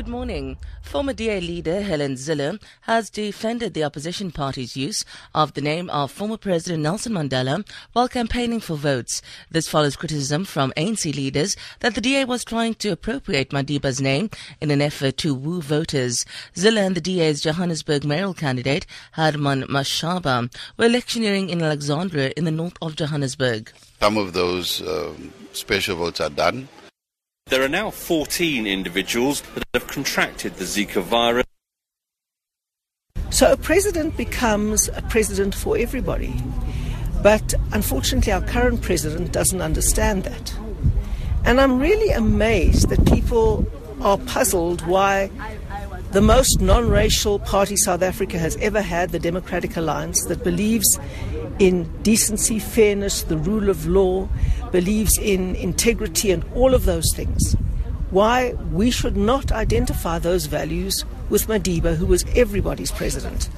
Good morning. Former DA leader Helen Zille has defended the opposition party's use of the name of former President Nelson Mandela while campaigning for votes. This follows criticism from ANC leaders that the DA was trying to appropriate Madiba's name in an effort to woo voters. Zille and the DA's Johannesburg mayoral candidate Herman Mashaba were electioneering in Alexandra in the north of Johannesburg. Some of those um, special votes are done. There are now 14 individuals that have contracted the Zika virus. So a president becomes a president for everybody. But unfortunately, our current president doesn't understand that. And I'm really amazed that people are puzzled why the most non racial party South Africa has ever had, the Democratic Alliance, that believes in decency, fairness, the rule of law, believes in integrity, and all of those things. Why we should not identify those values with Madiba, who was everybody's president.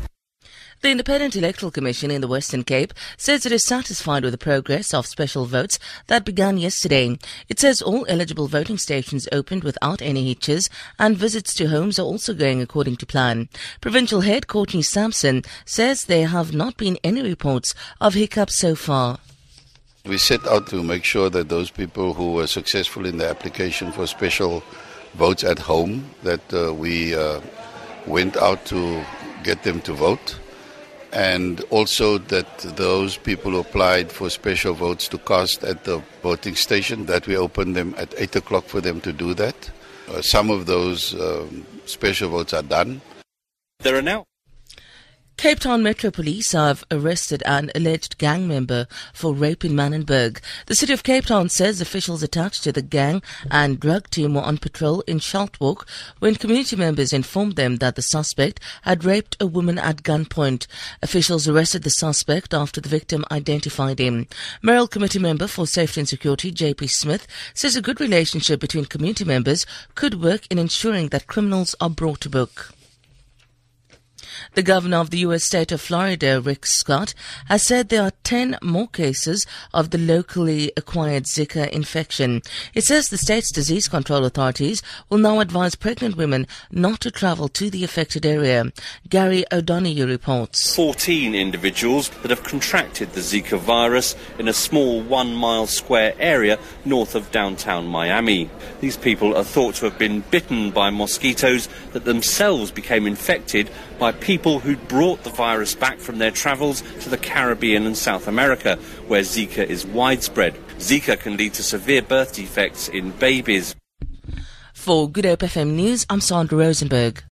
The Independent Electoral Commission in the Western Cape says it is satisfied with the progress of special votes that began yesterday. It says all eligible voting stations opened without any hitches and visits to homes are also going according to plan. Provincial head Courtney Sampson says there have not been any reports of hiccups so far. We set out to make sure that those people who were successful in the application for special votes at home, that uh, we uh, went out to get them to vote and also that those people who applied for special votes to cast at the voting station, that we opened them at 8 o'clock for them to do that. Uh, some of those um, special votes are done. There are now Cape Town Metro Police have arrested an alleged gang member for rape in Manenberg. The city of Cape Town says officials attached to the gang and drug team were on patrol in Shaltwalk when community members informed them that the suspect had raped a woman at gunpoint. Officials arrested the suspect after the victim identified him. Mayoral Committee member for Safety and Security, JP Smith, says a good relationship between community members could work in ensuring that criminals are brought to book. The governor of the U.S. state of Florida, Rick Scott, has said there are 10 more cases of the locally acquired Zika infection. It says the state's disease control authorities will now advise pregnant women not to travel to the affected area. Gary O'Donoghue reports. 14 individuals that have contracted the Zika virus in a small one mile square area north of downtown Miami. These people are thought to have been bitten by mosquitoes that themselves became infected by people who'd brought the virus back from their travels to the Caribbean and South America, where Zika is widespread. Zika can lead to severe birth defects in babies. For Good Hope FM News, I'm Sandra Rosenberg.